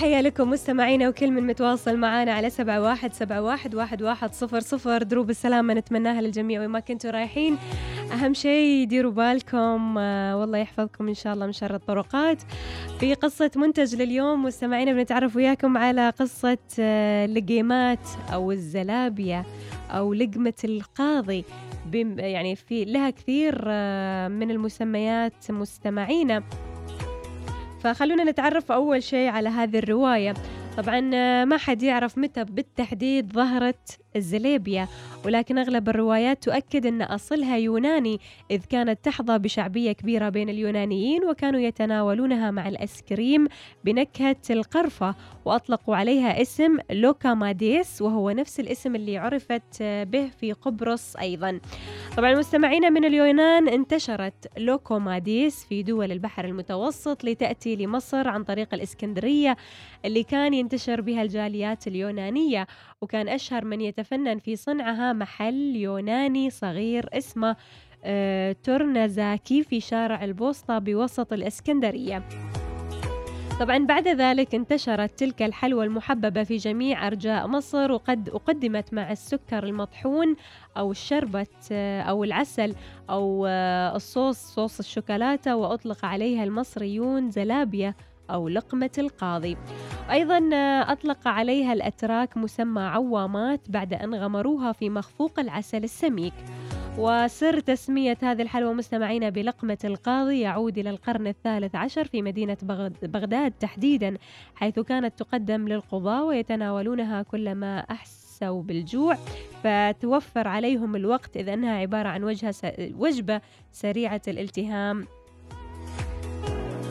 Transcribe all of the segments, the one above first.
تحية لكم مستمعينا وكل من متواصل معنا على سبعة واحد سبعة واحد واحد واحد صفر صفر. دروب السلامة نتمناها للجميع وما كنتوا رايحين. أهم شيء ديروا بالكم آه والله يحفظكم إن شاء الله من شر الطرقات. في قصة منتج لليوم مستمعينا بنتعرف وياكم على قصة آه لقيمات أو الزلابية أو لقمة القاضي. يعني في لها كثير آه من المسميات مستمعينا. فخلونا نتعرف أول شيء على هذه الرواية. طبعا آه، ما حد يعرف متى بالتحديد ظهرت الزليبيا ولكن أغلب الروايات تؤكد أن أصلها يوناني إذ كانت تحظى بشعبية كبيرة بين اليونانيين وكانوا يتناولونها مع ال ice cream بنكهة القرفة وأطلقوا عليها اسم لوكوماديس وهو نفس الاسم اللي عرفت به في قبرص أيضا. طبعا مستمعينا من اليونان انتشرت لوكوماديس في دول البحر المتوسط لتأتي لمصر عن طريق الإسكندرية اللي كان ينتشر بها الجاليات اليونانية وكان أشهر من يتفنن في صنعها محل يوناني صغير اسمه آه، تورنازاكي في شارع البوسطة بوسط الإسكندرية. طبعا بعد ذلك انتشرت تلك الحلوى المحببة في جميع أرجاء مصر وقد أقدمت مع السكر المطحون أو الشربة آه، أو العسل أو آه، الصوص صوص الشوكولاتة وأطلق عليها المصريون زلابية أو لقمة القاضي. أيضا أطلق عليها الأتراك مسمى عوامات بعد أن غمروها في مخفوق العسل السميك. وسر تسمية هذه الحلوى مستمعينا بلقمة القاضي يعود إلى القرن الثالث عشر في مدينة بغداد تحديدا حيث كانت تقدم للقضاة ويتناولونها كلما أحسوا بالجوع. فتوفر عليهم الوقت إذ أنها عبارة عن وجبة سريعة الالتهام.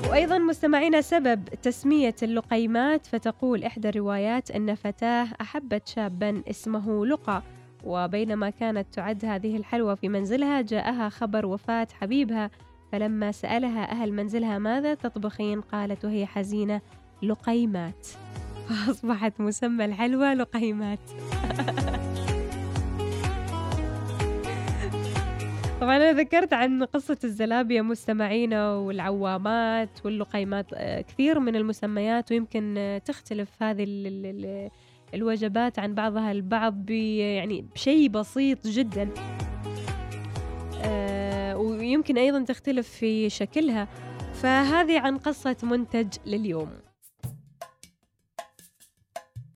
وأيضا مستمعينا سبب تسمية اللقيمات فتقول إحدى الروايات أن فتاة أحبت شابا اسمه لقى وبينما كانت تعد هذه الحلوى في منزلها جاءها خبر وفاة حبيبها فلما سألها أهل منزلها ماذا تطبخين؟ قالت وهي حزينة لقيمات. فأصبحت مسمى الحلوى لقيمات. طبعا أنا ذكرت عن قصة الزلابية مستمعينا والعوامات واللقيمات آه، كثير من المسميات ويمكن تختلف هذه الوجبات عن بعضها البعض يعني بشيء بسيط جدا. آه، ويمكن أيضا تختلف في شكلها. فهذه عن قصة منتج لليوم.